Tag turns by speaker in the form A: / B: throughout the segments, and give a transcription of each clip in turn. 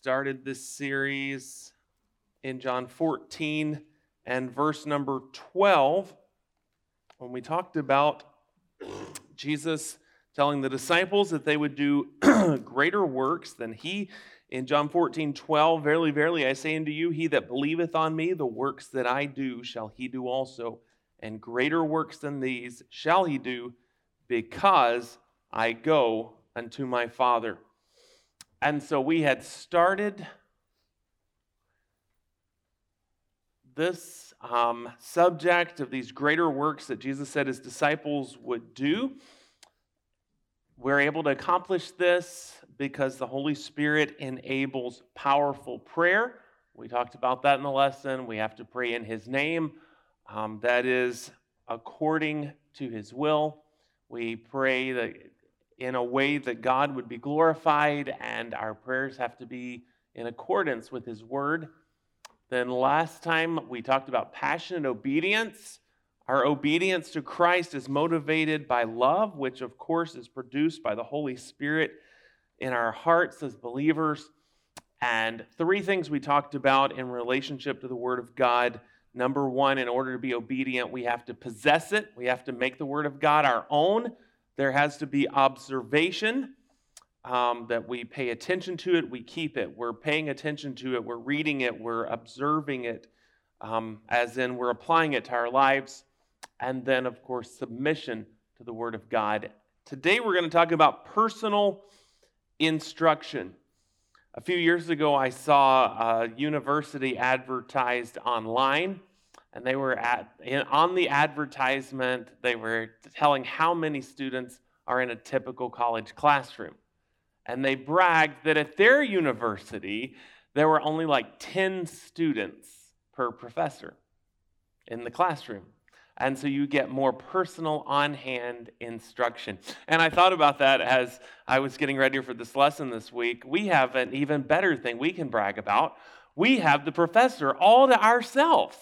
A: started this series in John 14 and verse number 12 when we talked about Jesus telling the disciples that they would do greater works than he. In John 14, 12, verily, verily, I say unto you, he that believeth on me, the works that I do shall he do also, and greater works than these shall he do, because I go unto my Father. And so we had started this um, subject of these greater works that Jesus said his disciples would do. We're able to accomplish this because the Holy Spirit enables powerful prayer. We talked about that in the lesson. We have to pray in His name, um, that is according to His will. We pray that in a way that God would be glorified, and our prayers have to be in accordance with His word. Then last time we talked about passionate obedience. Our obedience to Christ is motivated by love, which of course is produced by the Holy Spirit in our hearts as believers. And three things we talked about in relationship to the Word of God. Number one, in order to be obedient, we have to possess it, we have to make the Word of God our own. There has to be observation, um, that we pay attention to it, we keep it. We're paying attention to it, we're reading it, we're observing it, um, as in we're applying it to our lives. And then, of course, submission to the Word of God. Today, we're going to talk about personal instruction. A few years ago, I saw a university advertised online and they were at on the advertisement they were telling how many students are in a typical college classroom and they bragged that at their university there were only like 10 students per professor in the classroom and so you get more personal on hand instruction. And I thought about that as I was getting ready for this lesson this week. We have an even better thing we can brag about. We have the professor all to ourselves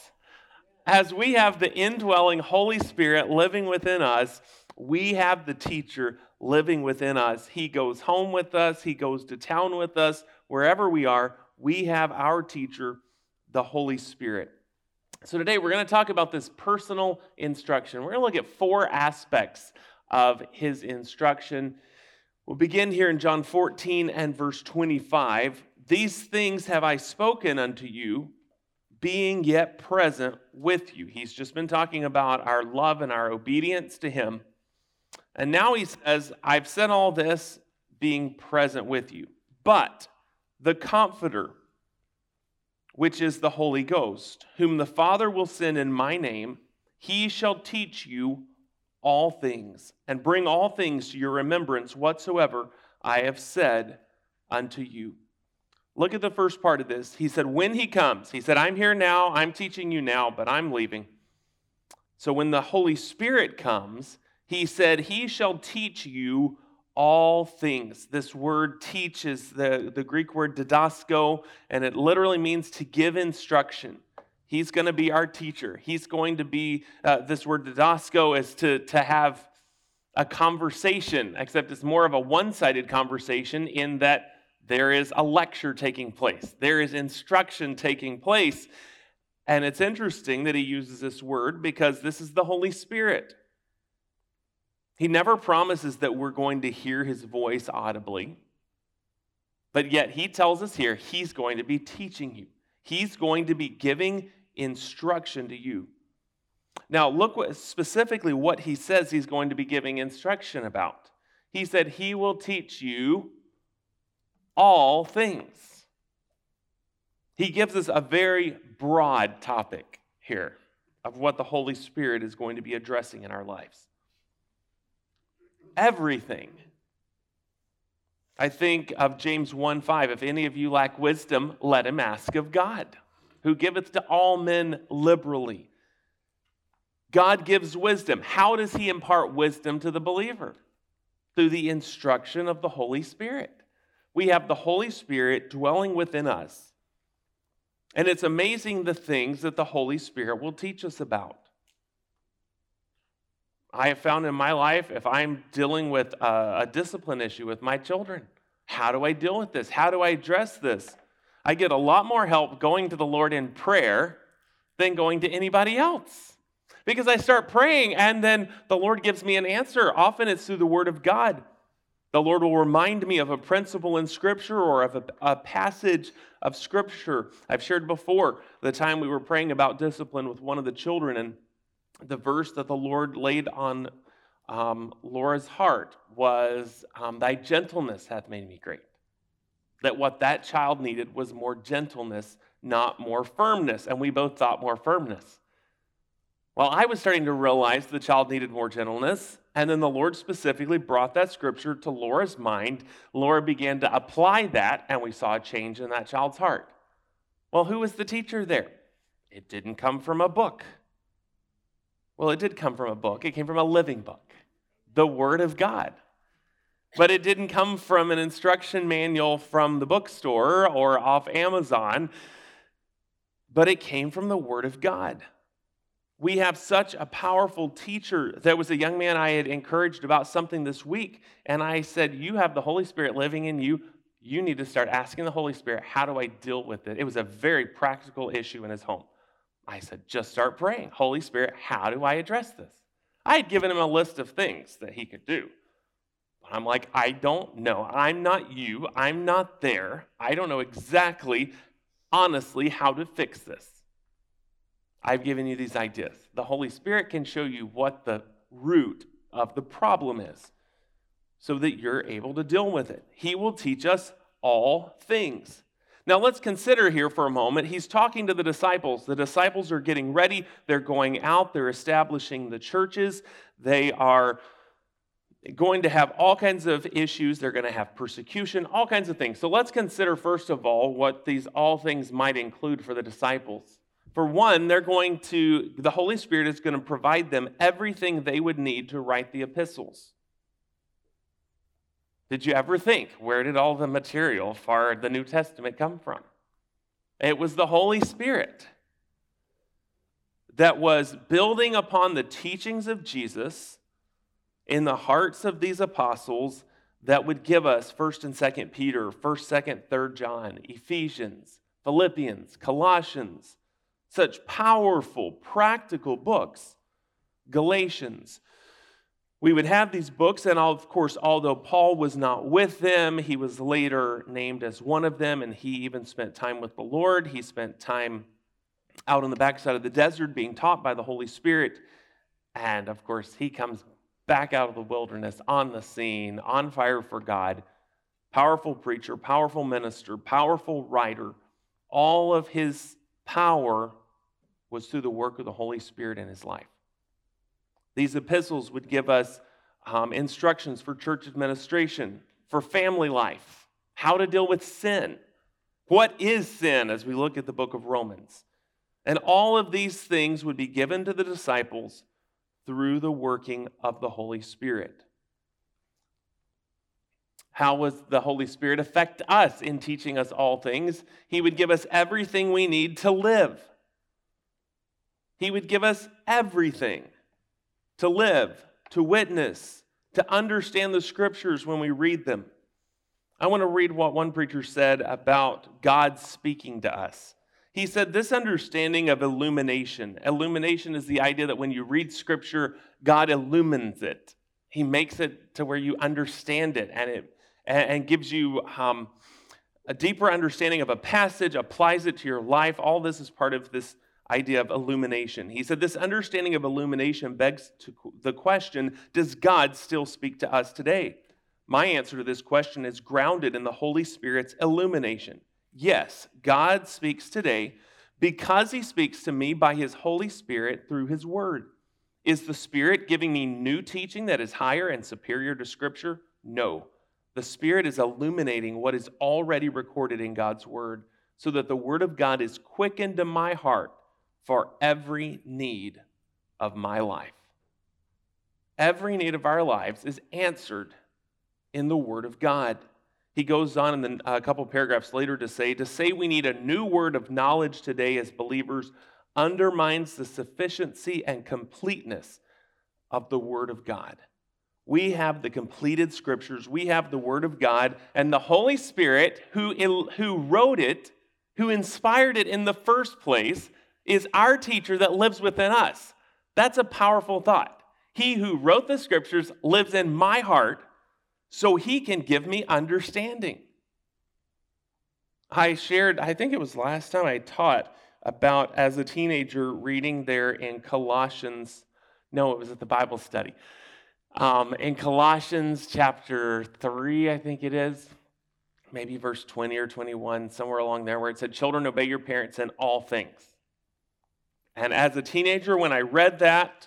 A: as we have the indwelling Holy Spirit living within us, we have the teacher living within us. He goes home with us, he goes to town with us, wherever we are, we have our teacher, the Holy Spirit. So today we're going to talk about this personal instruction. We're going to look at four aspects of his instruction. We'll begin here in John 14 and verse 25. These things have I spoken unto you being yet present with you. He's just been talking about our love and our obedience to Him. And now he says, I've said all this being present with you. But the Comforter, which is the Holy Ghost, whom the Father will send in my name, he shall teach you all things and bring all things to your remembrance whatsoever I have said unto you. Look at the first part of this. He said, When he comes, he said, I'm here now, I'm teaching you now, but I'm leaving. So when the Holy Spirit comes, he said, He shall teach you all things. This word teaches the, the Greek word didasko, and it literally means to give instruction. He's going to be our teacher. He's going to be, uh, this word didasko is to, to have a conversation, except it's more of a one sided conversation in that there is a lecture taking place, there is instruction taking place. And it's interesting that he uses this word because this is the Holy Spirit. He never promises that we're going to hear his voice audibly, but yet he tells us here he's going to be teaching you, he's going to be giving instruction to you. Now, look what, specifically what he says he's going to be giving instruction about. He said, He will teach you all things. He gives us a very broad topic here of what the Holy Spirit is going to be addressing in our lives. Everything. I think of James 1 5. If any of you lack wisdom, let him ask of God, who giveth to all men liberally. God gives wisdom. How does he impart wisdom to the believer? Through the instruction of the Holy Spirit we have the Holy Spirit dwelling within us. And it's amazing the things that the Holy Spirit will teach us about. I have found in my life, if I'm dealing with a, a discipline issue with my children, how do I deal with this? How do I address this? I get a lot more help going to the Lord in prayer than going to anybody else. Because I start praying and then the Lord gives me an answer. Often it's through the Word of God. The Lord will remind me of a principle in Scripture or of a, a, passage of Scripture. I've shared before the time we were praying about discipline with one of the children, and the verse that the Lord laid on um, Laura's heart was, um, Thy gentleness hath made me great. That what that child needed was more gentleness, not more firmness. And we both thought more firmness. Well, I was starting to realize the child needed more gentleness. And then the Lord specifically brought that scripture to Laura's mind. Laura began to apply that, and we saw a change in that child's heart. Well, who was the teacher there? It didn't come from a book. Well, it did come from a book, it came from a living book, the Word of God. But it didn't come from an instruction manual from the bookstore or off Amazon, but it came from the Word of God. We have such a powerful teacher. There was a young man I had encouraged about something this week, and I said, You have the Holy Spirit living in you. You need to start asking the Holy Spirit, How do I deal with it? It was a very practical issue in his home. I said, Just start praying. Holy Spirit, how do I address this? I had given him a list of things that he could do. But I'm like, I don't know. I'm not you. I'm not there. I don't know exactly, honestly, how to fix this. I've given you these ideas. The Holy Spirit can show you what the root of the problem is so that you're able to deal with it. He will teach us all things. Now, let's consider here for a moment. He's talking to the disciples. The disciples are getting ready. They're going out. They're establishing the churches. They are going to have all kinds of issues. They're going to have persecution, all kinds of things. So, let's consider, first of all, what these all things might include for the disciples. For one, they're going to, the Holy Spirit is going to provide them everything they would need to write the epistles. Did you ever think, where did all the material for the New Testament come from? It was the Holy Spirit that was building upon the teachings of Jesus in the hearts of these apostles that would give us 1st and 2nd Peter, 1st, 2nd, 3rd John, Ephesians, Philippians, Colossians, such powerful, practical books. Galatians. We would have these books, and of course, although Paul was not with them, he was later named as one of them, and he even spent time with the Lord. He spent time out on the backside of the desert being taught by the Holy Spirit. And of course, he comes back out of the wilderness on the scene, on fire for God. Powerful preacher, powerful minister, powerful writer. All of his power was through the work of the Holy Spirit in his life. These epistles would give us um, instructions for church administration, for family life, how to deal with sin. What is sin as we look at the book of Romans? And all of these things would be given to the disciples through the working of the Holy Spirit. How was the Holy Spirit affect us in teaching us all things? He would give us everything we need to live. He would give us everything to live, to witness, to understand the scriptures when we read them. I want to read what one preacher said about God speaking to us. He said, This understanding of illumination, illumination is the idea that when you read scripture, God illumines it. He makes it to where you understand it and it and gives you um, a deeper understanding of a passage, applies it to your life. All this is part of this idea of illumination. He said this understanding of illumination begs the question Does God still speak to us today? My answer to this question is grounded in the Holy Spirit's illumination. Yes, God speaks today because he speaks to me by his Holy Spirit through his word. Is the Spirit giving me new teaching that is higher and superior to Scripture? No. The Spirit is illuminating what is already recorded in God's word so that the word of God is quickened to my heart for every need of my life. Every need of our lives is answered in the Word of God. He goes on in a uh, couple paragraphs later to say, to say we need a new word of knowledge today as believers undermines the sufficiency and completeness of the Word of God. We have the completed scriptures, we have the Word of God, and the Holy Spirit who, who wrote it who inspired it in the first place, is our teacher that lives within us. That's a powerful thought. He who wrote the scriptures lives in my heart so he can give me understanding. I shared, I think it was last time I taught about as a teenager reading there in Colossians. No, it was at the Bible study. Um, in Colossians chapter 3, I think it is, maybe verse 20 or 21, somewhere along there, where it said, Children, obey your parents in all things. And as a teenager, when I read that,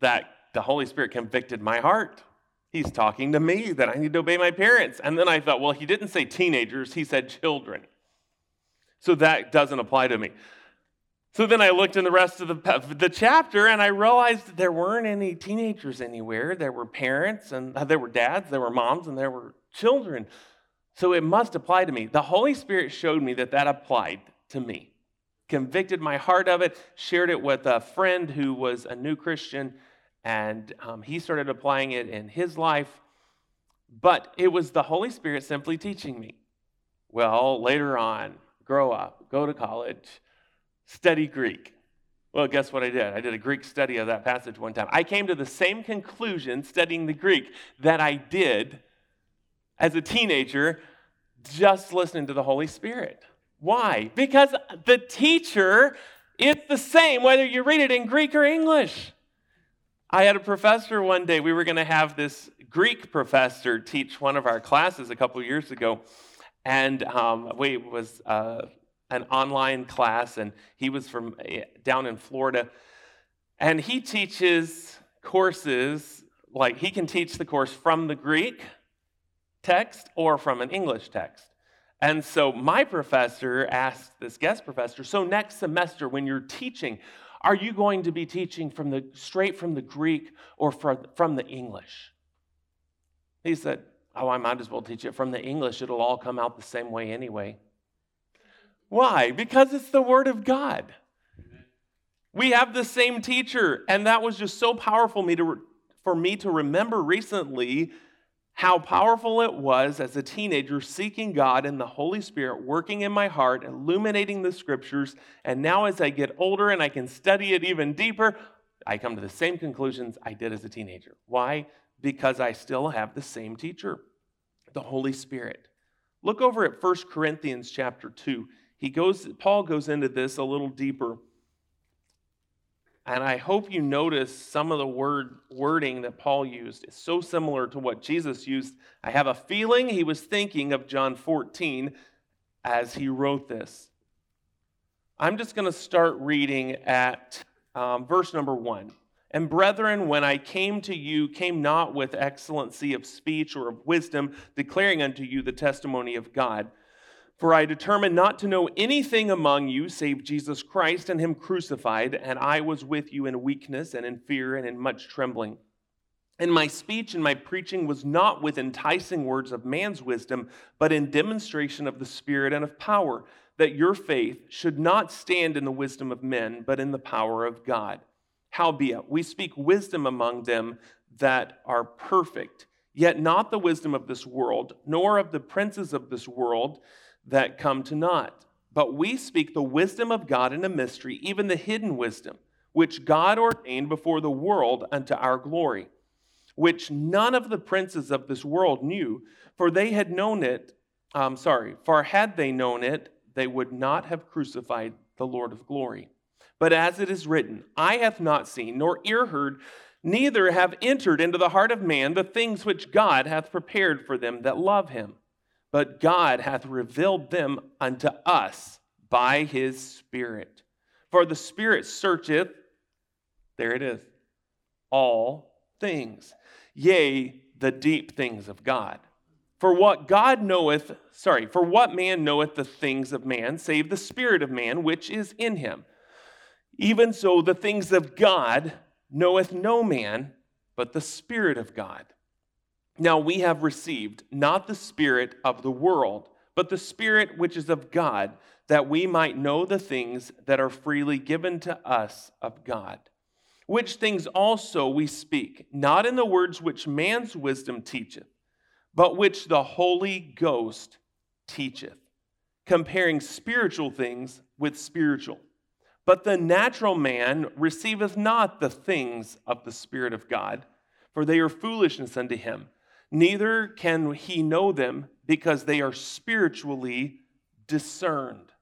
A: that the Holy Spirit convicted my heart. He's talking to me that I need to obey my parents. And then I thought, well, he didn't say teenagers, he said children. So that doesn't apply to me. So then I looked in the rest of the, the chapter and I realized there weren't any teenagers anywhere. There were parents and uh, there were dads, there were moms, and there were children. So it must apply to me. The Holy Spirit showed me that that applied to me, convicted my heart of it, shared it with a friend who was a new Christian, and um, he started applying it in his life. But it was the Holy Spirit simply teaching me. Well, later on, grow up, go to college, study Greek. Well, guess what I did? I did a Greek study of that passage one time. I came to the same conclusion studying the Greek that I did as a teenager just listening to the Holy Spirit. Why? Because the teacher is the same whether you read it in Greek or English. I had a professor one day, we were going to have this Greek professor teach one of our classes a couple years ago. And um, we was uh, an online class, and he was from eh, down in Florida. And he teaches courses, like he can teach the course from the Greek text or from an English text. And so my professor asked this guest professor, so next semester when you're teaching, are you going to be teaching from the straight from the Greek or from, from the English? He said, Oh, I might as well teach it from the English. It'll all come out the same way anyway. Why? Because it's the Word of God. We have the same teacher, and that was just so powerful me to, for me to remember recently how powerful it was as a teenager seeking God and the Holy Spirit working in my heart, illuminating the scriptures. And now, as I get older and I can study it even deeper, I come to the same conclusions I did as a teenager. Why? Because I still have the same teacher, the Holy Spirit. Look over at 1 Corinthians chapter 2. He goes, Paul goes into this a little deeper. And I hope you notice some of the word wording that Paul used is so similar to what Jesus used. I have a feeling he was thinking of John 14 as he wrote this. I'm just going to start reading at um, verse number one. And brethren, when I came to you, came not with excellency of speech or of wisdom, declaring unto you the testimony of God. For I determined not to know anything among you save Jesus Christ and Him crucified, and I was with you in weakness and in fear and in much trembling. And my speech and my preaching was not with enticing words of man's wisdom, but in demonstration of the Spirit and of power, that your faith should not stand in the wisdom of men, but in the power of God. Howbeit, we speak wisdom among them that are perfect, yet not the wisdom of this world, nor of the princes of this world that come to naught. But we speak the wisdom of God in a mystery, even the hidden wisdom, which God ordained before the world unto our glory, which none of the princes of this world knew, for they had known it. Um, sorry, for had they known it, they would not have crucified the Lord of glory. But as it is written, Eye hath not seen, nor ear heard, neither have entered into the heart of man the things which God hath prepared for them that love him but God hath revealed them unto us by his Spirit. For the Spirit searcheth, there it is, all things, yea, the deep things of God. For what God knoweth, sorry, for what man knoweth the things of man, save the Spirit of man which is in him? Even so, the things of God knoweth no man, but the Spirit of God. Now we have received not the Spirit of the world, but the Spirit which is of God, that we might know the things that are freely given to us of God. Which things also we speak, not in the words which man's wisdom teacheth, but which the Holy Ghost teacheth, comparing spiritual things with spiritual. But the natural man receiveth not the things of the Spirit of God, for they are foolishness unto him. Neither can he know them, because they are spiritually discerned.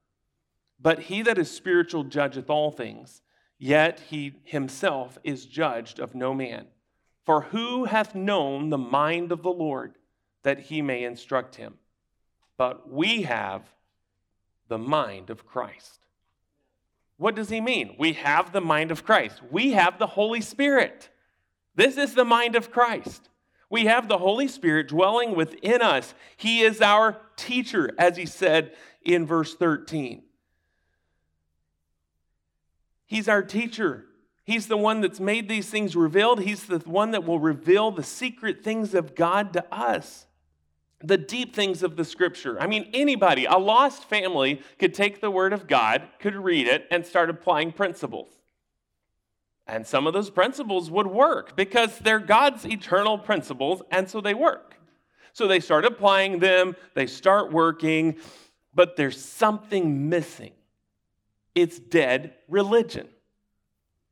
A: But he that is spiritual judgeth all things, yet he himself is judged of no man. For who hath known the mind of the Lord that he may instruct him? But we have the mind of Christ. What does he mean? We have the mind of Christ. We have the Holy Spirit. This is the mind of Christ. We have the Holy Spirit dwelling within us. He is our teacher, as he said in verse 13. He's our teacher. He's the one that's made these things revealed. He's the one that will reveal the secret things of God to us, the deep things of the scripture. I mean, anybody, a lost family, could take the word of God, could read it, and start applying principles. And some of those principles would work because they're God's eternal principles, and so they work. So they start applying them, they start working, but there's something missing. It's dead religion.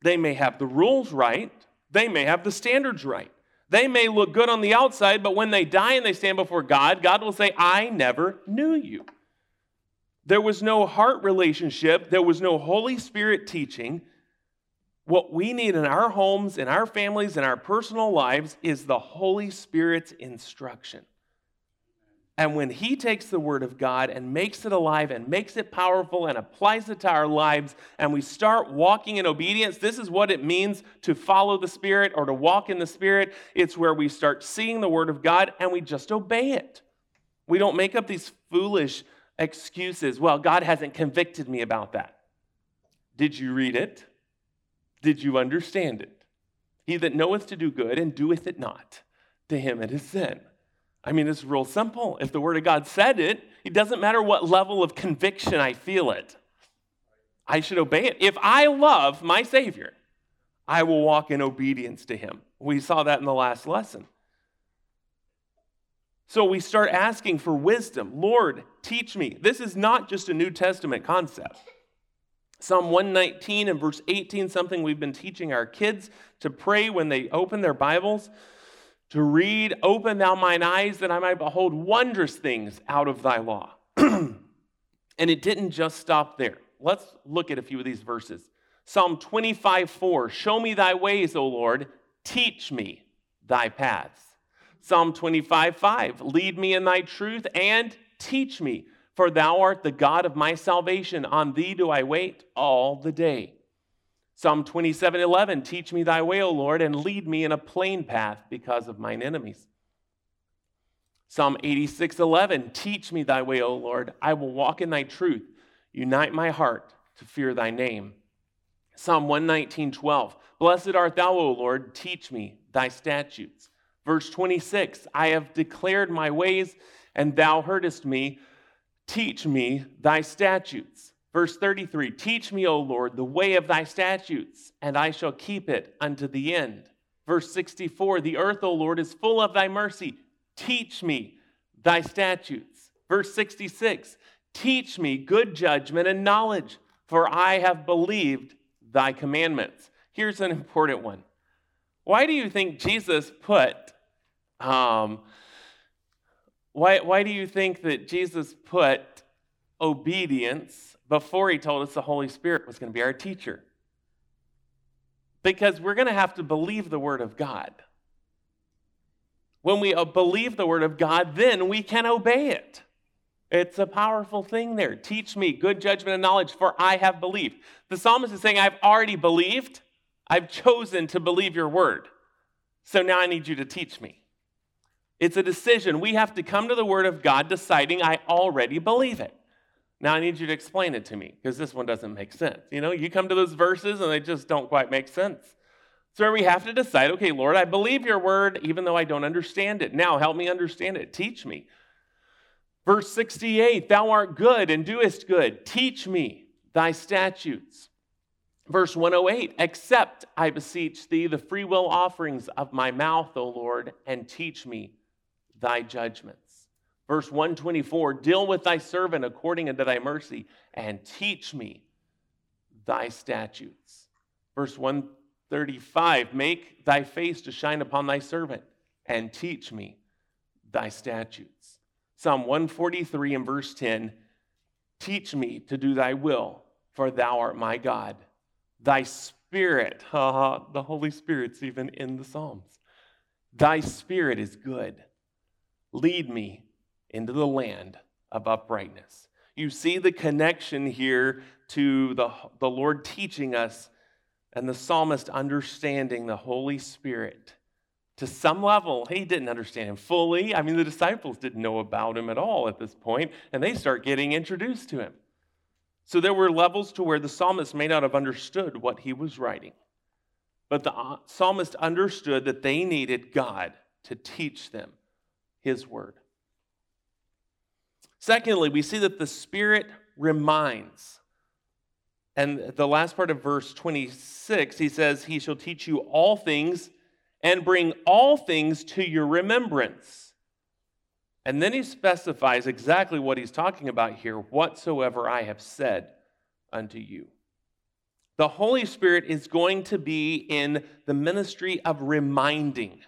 A: They may have the rules right, they may have the standards right. They may look good on the outside, but when they die and they stand before God, God will say, I never knew you. There was no heart relationship, there was no Holy Spirit teaching. What we need in our homes, in our families, in our personal lives is the Holy Spirit's instruction. And when He takes the Word of God and makes it alive and makes it powerful and applies it to our lives, and we start walking in obedience, this is what it means to follow the Spirit or to walk in the Spirit. It's where we start seeing the Word of God and we just obey it. We don't make up these foolish excuses. Well, God hasn't convicted me about that. Did you read it? Did you understand it? He that knoweth to do good and doeth it not, to him it is sin. I mean, it's real simple. If the Word of God said it, it doesn't matter what level of conviction I feel it. I should obey it. If I love my Savior, I will walk in obedience to Him. We saw that in the last lesson. So we start asking for wisdom. Lord, teach me. This is not just a New Testament concept. Psalm 119 and verse 18, something we've been teaching our kids to pray when they open their Bibles, to read, Open thou mine eyes that I might behold wondrous things out of thy law. and it didn't just stop there. Let's look at a few of these verses. Psalm 25, 4, Show me thy ways, O Lord, teach me thy paths. Psalm 25, 5, Lead me in thy truth and teach me for thou art the God of my salvation. On thee do I wait all the day. Psalm 27 11, teach me thy way, O Lord, and lead me in a plain path because of mine enemies. Psalm 86 11, teach me thy way, O Lord. I will walk in thy truth. Unite my heart to fear thy name. Psalm 119 12, blessed art thou, O Lord, teach me thy statutes. Verse 26, I have declared my ways, and thou heardest me. Teach me thy statutes. Verse 33 Teach me, O Lord, the way of thy statutes, and I shall keep it unto the end. Verse 64 The earth, O Lord, is full of thy mercy. Teach me thy statutes. Verse 66 Teach me good judgment and knowledge, for I have believed thy commandments. Here's an important one. Why do you think Jesus put um, why, why do you think that Jesus put obedience before he told us the Holy Spirit was going to be our teacher? Because we're going to have to believe the Word of God. When we uh, believe the Word of God, then we can obey it. It's a powerful thing there. Teach me good judgment and knowledge, for I have believed. The psalmist is saying, I've already believed. I've chosen to believe your word. So now I need you to teach me. It's a decision. We have to come to the Word of God deciding, I already believe it. Now I need you to explain it to me because this one doesn't make sense. You know, you come to those verses and they just don't quite make sense. So we have to decide, okay, Lord, I believe your word even though I don't understand it. Now help me understand it. Teach me. Verse 68 Thou art good and doest good. Teach me thy statutes. Verse 108 Accept, I beseech thee, the freewill offerings of my mouth, O Lord, and teach me thy judgments. Verse 124 Deal with thy servant according unto thy mercy, and teach me thy statutes. Verse 135 Make thy face to shine upon thy servant, and teach me thy statutes. Psalm 143 and verse 10 Teach me to do thy will, for thou art my God. Thy spirit, ha ha, the Holy Spirit's even in the Psalms. Thy spirit is good. Lead me into the land of uprightness. You see the connection here to the, the Lord teaching us and the psalmist understanding the Holy Spirit. To some level, he didn't understand him fully. I mean, the disciples didn't know about him at all at this point, and they start getting introduced to him. So there were levels to where the psalmist may not have understood what he was writing. But the uh, psalmist understood that they needed God to teach them his word. Secondly, we see that the Spirit reminds. And the last part of verse 26, he says, He shall teach you all things and bring all things to your remembrance. And then he specifies exactly what he's talking about here whatsoever I have said unto you. The Holy Spirit is going to be in the ministry of reminding.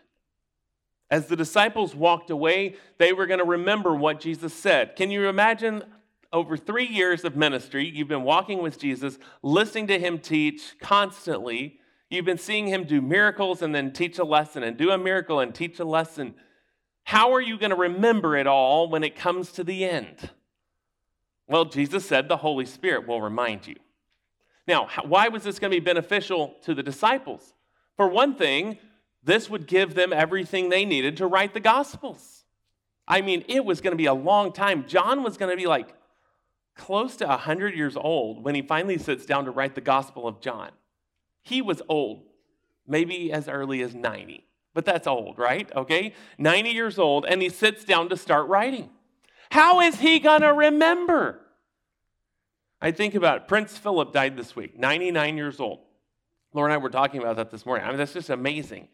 A: As the disciples walked away, they were going to remember what Jesus said. Can you imagine over three years of ministry, you've been walking with Jesus, listening to him teach constantly. You've been seeing him do miracles and then teach a lesson, and do a miracle and teach a lesson. How are you going to remember it all when it comes to the end? Well, Jesus said the Holy Spirit will remind you. Now, why was this going to be beneficial to the disciples? For one thing, this would give them everything they needed to write the Gospels. I mean, it was going to be a long time. John was going to be like close to 100 years old when he finally sits down to write the Gospel of John. He was old, maybe as early as 90, but that's old, right? Okay? 90 years old, and he sits down to start writing. How is he going to remember? I think about it. Prince Philip died this week, 99 years old. Laura and I were talking about that this morning. I mean, that's just amazing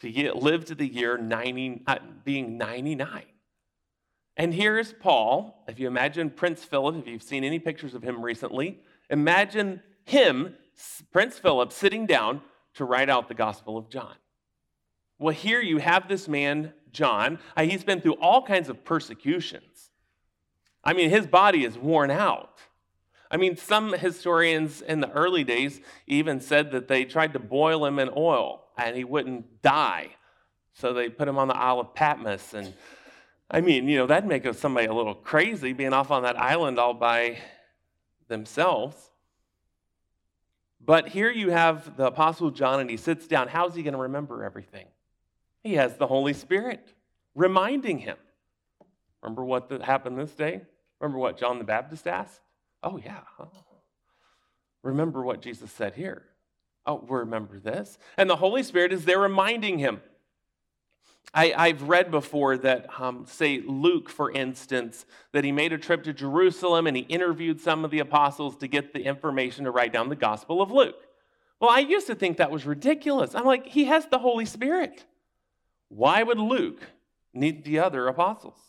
A: to live to the year 90, uh, being 99. And here's Paul. If you imagine Prince Philip, if you've seen any pictures of him recently, imagine him, Prince Philip, sitting down to write out the Gospel of John. Well, here you have this man, John. Uh, he's been through all kinds of persecutions. I mean, his body is worn out. I mean, some historians in the early days even said that they tried to boil him in oil and he wouldn't die. So they put him on the Isle of Patmos. And I mean, you know, that'd make somebody a little crazy being off on that island all by themselves. But here you have the Apostle John, and he sits down. How's he going to remember everything? He has the Holy Spirit reminding him. Remember what happened this day? Remember what John the Baptist asked? Oh, yeah. Remember what Jesus said here. Oh, remember this. And the Holy Spirit is there reminding him. I, have read before that, um, say, Luke, for instance, that he made a trip to Jerusalem and he interviewed some of the apostles to get the information to write down the Gospel of Luke. Well, I used to think that was ridiculous. I'm like, he has the Holy Spirit. Why would Luke need the other apostles?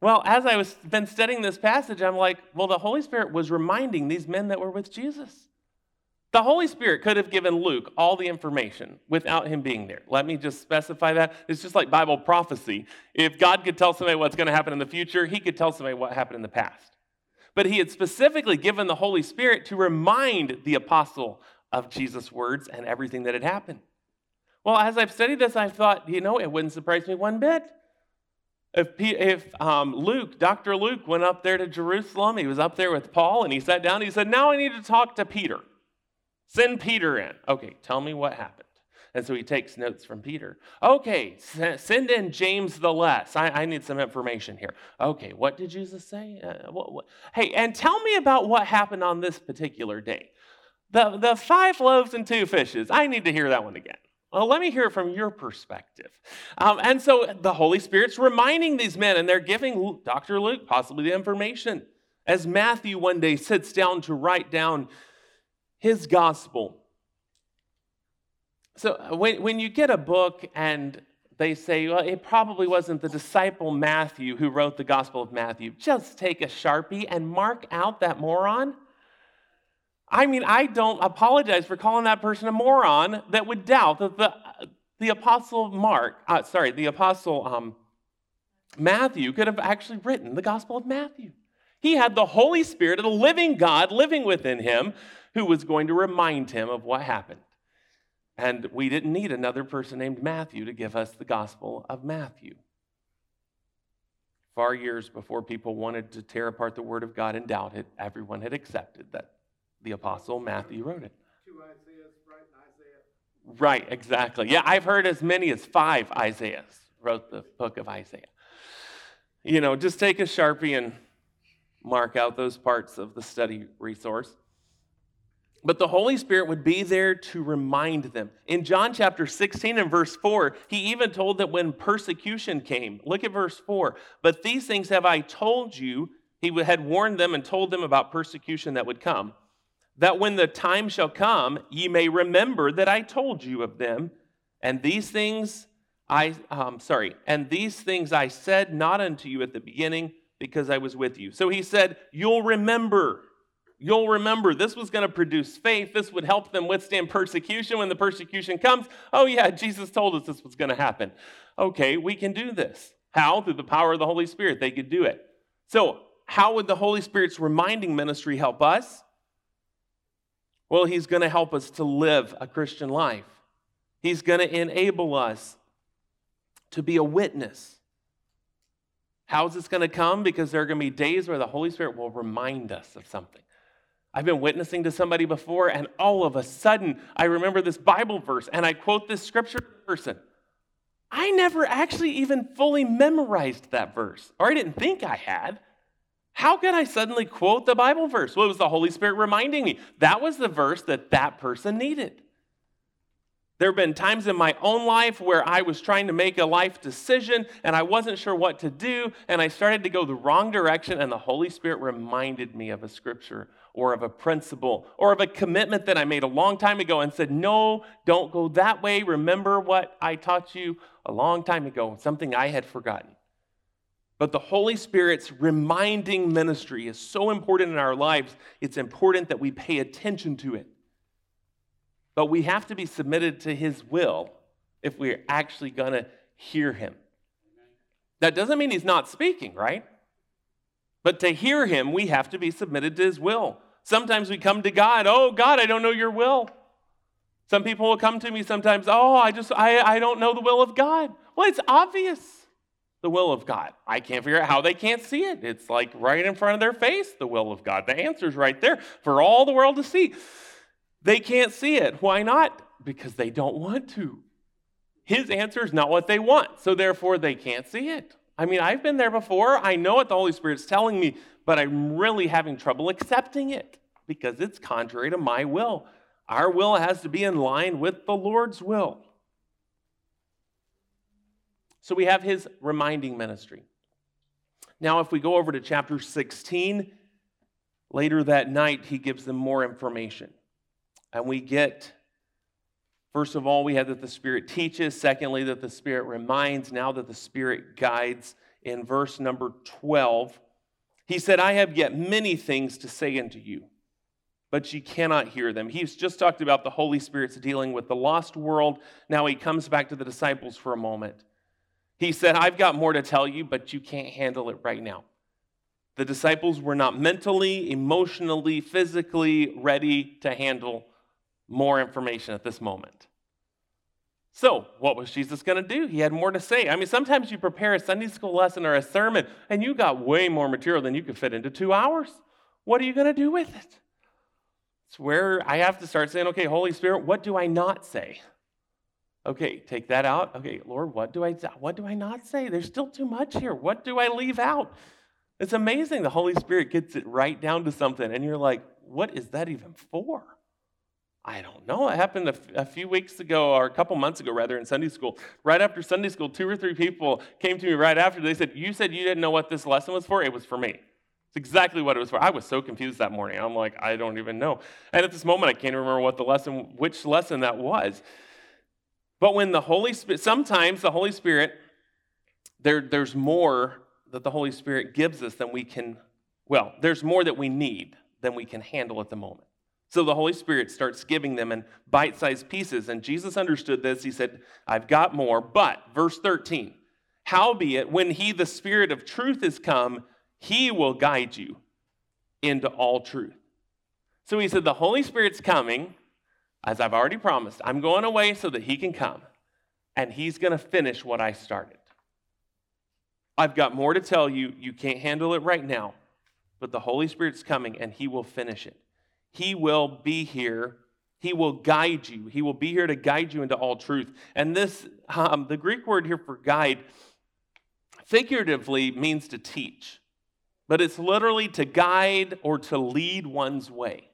A: Well, as I was been studying this passage, I'm like, well, the Holy Spirit was reminding these men that were with Jesus. The Holy Spirit could have given Luke all the information without him being there. Let me just specify that. It's just like Bible prophecy. If God could tell somebody what's going to happen in the future, he could tell somebody what happened in the past. But he had specifically given the Holy Spirit to remind the apostle of Jesus' words and everything that had happened. Well, as I've studied this, I've thought, you know, it wouldn't surprise me one bit. If, if um, Luke, Dr. Luke, went up there to Jerusalem, he was up there with Paul, and he sat down, he said, Now I need to talk to Peter. Send Peter in. Okay, tell me what happened. And so he takes notes from Peter. Okay, send in James the Less. I, I need some information here. Okay, what did Jesus say? Uh, what, what? Hey, and tell me about what happened on this particular day. The, the five loaves and two fishes. I need to hear that one again. Well, let me hear it from your perspective. Um, and so the Holy Spirit's reminding these men, and they're giving Dr. Luke possibly the information. As Matthew one day sits down to write down his gospel. So uh, when, when you get a book and they say, well, it probably wasn't the disciple Matthew who wrote the Gospel of Matthew. Just take a Sharpie and mark out that moron. I mean, I don't apologize for calling that person a moron that would doubt that the, the Apostle Mark, uh, sorry, the Apostle um, Matthew could have actually written the Gospel of Matthew. He had the Holy Spirit of the living God living within him who was going to remind him of what happened. And we didn't need another person named Matthew to give us the Gospel of Matthew. Far years before people wanted to tear apart the Word of God and doubt it, everyone had accepted that the Apostle Matthew wrote it.
B: Two Isaiahs, right? Isaiah.
A: Right, exactly. Yeah, I've heard as many as five Isaiahs wrote the book of Isaiah. You know, just take a Sharpie and mark out those parts of the study resource. But the Holy Spirit would be there to remind them. In John chapter 16 and verse 4, he even told that when persecution came, look at verse 4. But these things have I told you, he had warned them and told them about persecution that would come, that when the time shall come, ye may remember that I told you of them. And these things I, um, sorry, and these things I said not unto you at the beginning because I was with you. So he said, You'll remember. You'll remember this was going to produce faith. This would help them withstand persecution when the persecution comes. Oh, yeah, Jesus told us this was going to happen. Okay, we can do this. How? Through the power of the Holy Spirit, they could do it. So, how would the Holy Spirit's reminding ministry help us? Well, He's going to help us to live a Christian life, He's going to enable us to be a witness. How's this going to come? Because there are going to be days where the Holy Spirit will remind us of something. I've been witnessing to somebody before, and all of a sudden, I remember this Bible verse, and I quote this scripture to the person. I never actually even fully memorized that verse, or I didn't think I had. How could I suddenly quote the Bible verse? Well, it was the Holy Spirit reminding me. That was the verse that that person needed. There have been times in my own life where I was trying to make a life decision and I wasn't sure what to do, and I started to go the wrong direction, and the Holy Spirit reminded me of a scripture or of a principle or of a commitment that I made a long time ago and said, No, don't go that way. Remember what I taught you a long time ago, something I had forgotten. But the Holy Spirit's reminding ministry is so important in our lives, it's important that we pay attention to it. But we have to be submitted to his will if we're actually going to hear him. That doesn't mean he's not speaking, right? But to hear him, we have to be submitted to his will. Sometimes we come to God, oh, God, I don't know your will. Some people will come to me sometimes, oh, I just, I, I don't know the will of God. Well, it's obvious, the will of God. I can't figure out how they can't see it. It's like right in front of their face, the will of God. The answer's right there for all the world to see. They can't see it. Why not? Because they don't want to. His answer is not what they want, so therefore they can't see it. I mean, I've been there before. I know what the Holy Spirit's telling me, but I'm really having trouble accepting it because it's contrary to my will. Our will has to be in line with the Lord's will. So we have his reminding ministry. Now, if we go over to chapter 16, later that night, he gives them more information. And we get, first of all, we have that the Spirit teaches. Secondly, that the Spirit reminds. Now that the Spirit guides. In verse number 12, he said, I have yet many things to say unto you, but ye cannot hear them. He's just talked about the Holy Spirit's dealing with the lost world. Now he comes back to the disciples for a moment. He said, I've got more to tell you, but you can't handle it right now. The disciples were not mentally, emotionally, physically ready to handle more information at this moment. So, what was Jesus going to do? He had more to say. I mean, sometimes you prepare a Sunday school lesson or a sermon and you got way more material than you could fit into two hours. What are you going to do with it? It's where I have to start saying, okay, Holy Spirit, what do I not say? Okay, take that out. Okay, Lord, what do I what do I not say? There's still too much here. What do I leave out? It's amazing. The Holy Spirit gets it right down to something, and you're like, what is that even for? I don't know. It happened a, f- a few weeks ago, or a couple months ago, rather, in Sunday school. Right after Sunday school, two or three people came to me right after. They said, You said you didn't know what this lesson was for? It was for me. It's exactly what it was for. I was so confused that morning. I'm like, I don't even know. And at this moment, I can't remember what the lesson, which lesson that was. But when the Holy Spirit, sometimes the Holy Spirit, there, there's more that the Holy Spirit gives us than we can, well, there's more that we need than we can handle at the moment. So the Holy Spirit starts giving them in bite sized pieces. And Jesus understood this. He said, I've got more. But, verse 13, howbeit, when he, the Spirit of truth, is come, he will guide you into all truth. So he said, The Holy Spirit's coming, as I've already promised. I'm going away so that he can come, and he's going to finish what I started. I've got more to tell you. You can't handle it right now, but the Holy Spirit's coming, and he will finish it. He will be here. He will guide you. He will be here to guide you into all truth. And this, um, the Greek word here for guide, figuratively means to teach, but it's literally to guide or to lead one's way.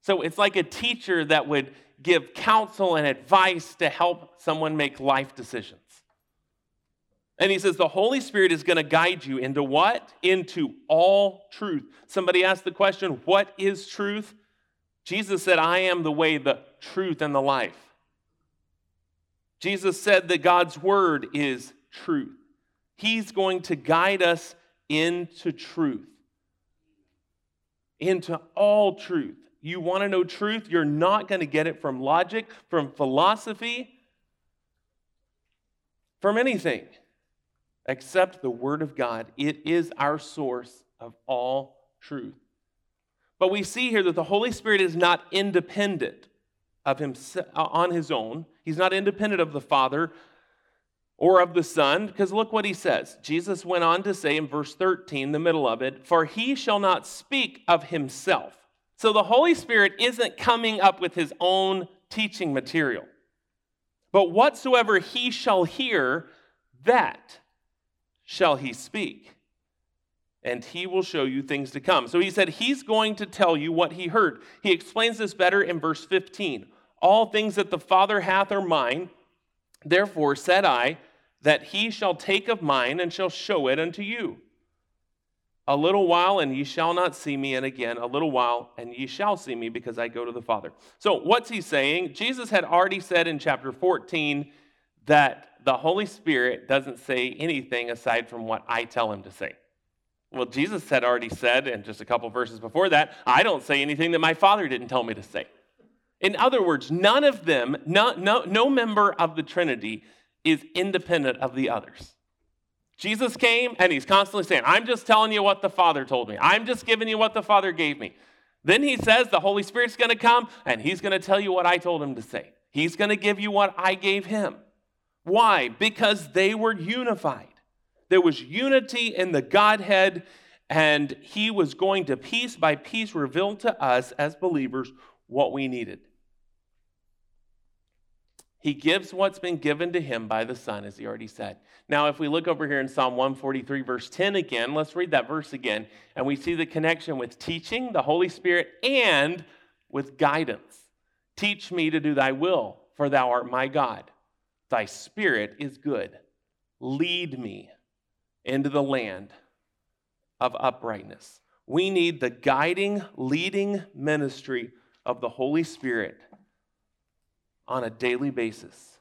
A: So it's like a teacher that would give counsel and advice to help someone make life decisions. And he says the Holy Spirit is going to guide you into what? Into all truth. Somebody asked the question, What is truth? Jesus said, I am the way, the truth, and the life. Jesus said that God's word is truth. He's going to guide us into truth, into all truth. You want to know truth? You're not going to get it from logic, from philosophy, from anything except the Word of God. It is our source of all truth. But we see here that the Holy Spirit is not independent of himself on his own. He's not independent of the Father or of the Son, because look what he says. Jesus went on to say in verse 13, the middle of it, For he shall not speak of himself. So the Holy Spirit isn't coming up with his own teaching material. But whatsoever he shall hear, that shall he speak, and he will show you things to come. So he said he's going to tell you what he heard. He explains this better in verse 15. All things that the Father hath are mine. Therefore said I, that he shall take of mine and shall show it unto you. A little while, and ye shall not see me, and again, a little while, and ye shall see me, because I go to the Father. So, what's he saying? Jesus had already said in chapter 14 that the Holy Spirit doesn't say anything aside from what I tell him to say. Well, Jesus had already said, and just a couple verses before that, I don't say anything that my Father didn't tell me to say. In other words, none of them, no, no, no member of the Trinity is independent of the others. Jesus came and he's constantly saying, I'm just telling you what the Father told me. I'm just giving you what the Father gave me. Then he says the Holy Spirit's going to come and he's going to tell you what I told him to say. He's going to give you what I gave him. Why? Because they were unified. There was unity in the Godhead, and He was going to piece by piece reveal to us as believers what we needed. He gives what's been given to him by the Son, as he already said. Now, if we look over here in Psalm 143, verse 10 again, let's read that verse again, and we see the connection with teaching, the Holy Spirit, and with guidance. Teach me to do thy will, for thou art my God. Thy spirit is good. Lead me into the land of uprightness. We need the guiding, leading ministry of the Holy Spirit on a daily basis.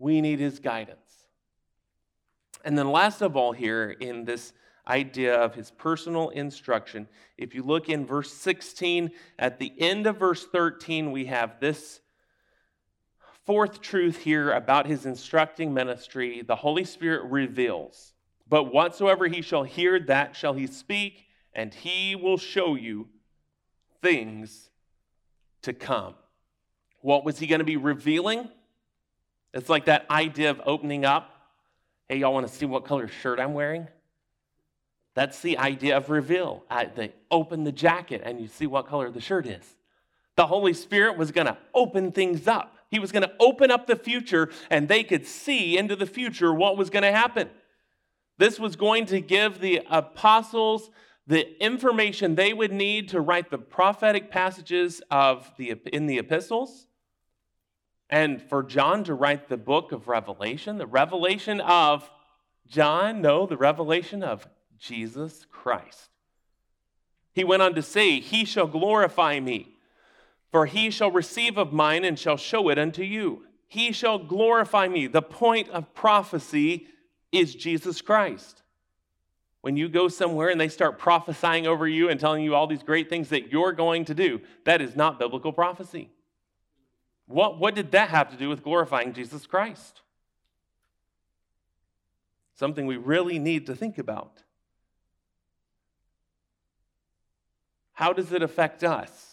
A: We need his guidance. And then, last of all, here in this idea of his personal instruction, if you look in verse 16, at the end of verse 13, we have this fourth truth here about his instructing ministry, the Holy Spirit reveals. But whatsoever he shall hear, that shall he speak, and he will show you things to come. What was he going to be revealing? It's like that idea of opening up. Hey, y'all want to see what color shirt I'm wearing? That's the idea of reveal. I, they open the jacket and you see what color the shirt is. The Holy Spirit was going to open things up. He was going to open up the future and they could see into the future what was going to happen. This was going to give the apostles the information they would need to write the prophetic passages of the, in the epistles and for John to write the book of Revelation, the revelation of John, no, the revelation of Jesus Christ. He went on to say, He shall glorify me for he shall receive of mine and shall show it unto you. he shall glorify me. The point of prophecy is Jesus Christ. When you go somewhere and they start prophesying over you and telling you all these great things that you're going to do, that is not biblical prophecy. What, what did that have to do with glorifying Jesus Christ? Something we really need to think about. How does it affect us?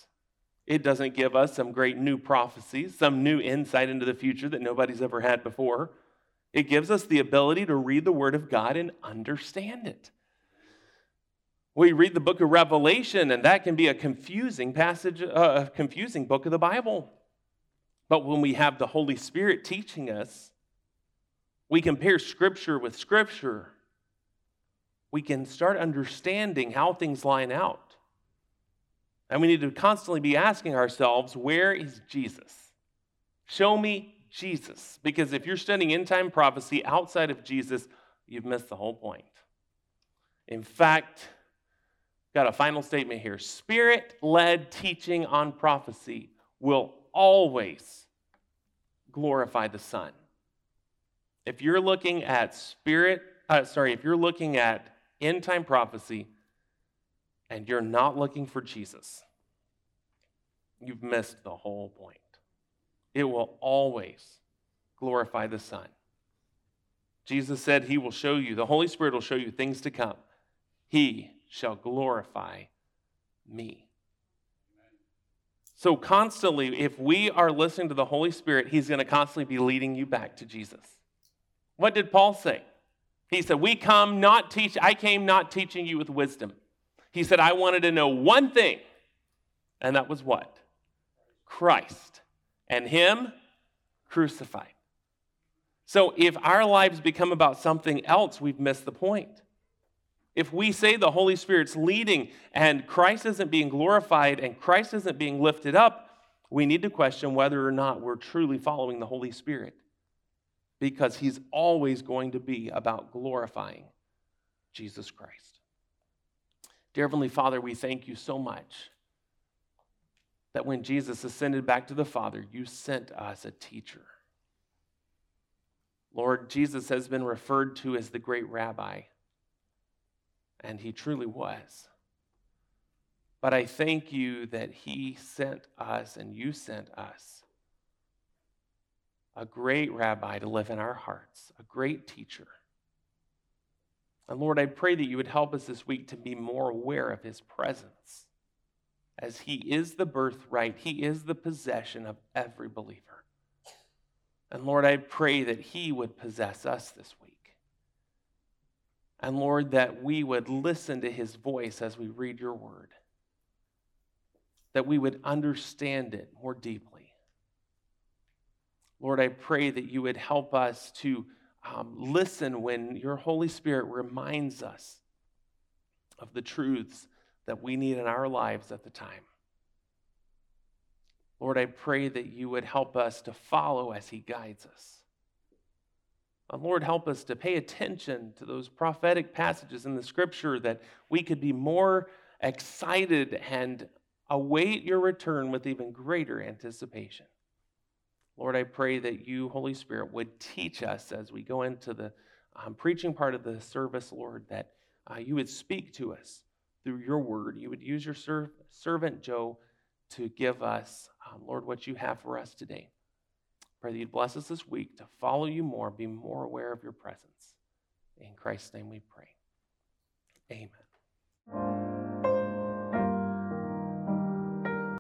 A: It doesn't give us some great new prophecies, some new insight into the future that nobody's ever had before. It gives us the ability to read the Word of God and understand it. We read the book of Revelation, and that can be a confusing passage, uh, a confusing book of the Bible. But when we have the Holy Spirit teaching us, we compare Scripture with Scripture. We can start understanding how things line out. And we need to constantly be asking ourselves, where is Jesus? Show me Jesus. Because if you're studying end time prophecy outside of Jesus, you've missed the whole point. In fact, got a final statement here spirit led teaching on prophecy will always glorify the Son. If you're looking at spirit, uh, sorry, if you're looking at end time prophecy, and you're not looking for Jesus, you've missed the whole point. It will always glorify the Son. Jesus said he will show you, the Holy Spirit will show you things to come. He shall glorify me. So, constantly, if we are listening to the Holy Spirit, He's going to constantly be leading you back to Jesus. What did Paul say? He said, We come not teach, I came not teaching you with wisdom, he said, I wanted to know one thing, and that was what? Christ and Him crucified. So if our lives become about something else, we've missed the point. If we say the Holy Spirit's leading and Christ isn't being glorified and Christ isn't being lifted up, we need to question whether or not we're truly following the Holy Spirit because He's always going to be about glorifying Jesus Christ. Dear Heavenly Father, we thank you so much that when Jesus ascended back to the Father, you sent us a teacher. Lord, Jesus has been referred to as the great rabbi, and he truly was. But I thank you that he sent us and you sent us a great rabbi to live in our hearts, a great teacher and Lord, I pray that you would help us this week to be more aware of his presence, as he is the birthright, he is the possession of every believer. And Lord, I pray that he would possess us this week. And Lord, that we would listen to his voice as we read your word, that we would understand it more deeply. Lord, I pray that you would help us to um, listen when your Holy Spirit reminds us of the truths that we need in our lives at the time. Lord, I pray that you would help us to follow as He guides us. And Lord, help us to pay attention to those prophetic passages in the scripture that we could be more excited and await your return with even greater anticipation. Lord, I pray that you, Holy Spirit, would teach us as we go into the um, preaching part of the service, Lord, that uh, you would speak to us through your word. You would use your ser- servant Joe to give us, um, Lord, what you have for us today. Pray that you'd bless us this week to follow you more, be more aware of your presence. In Christ's name we pray. Amen.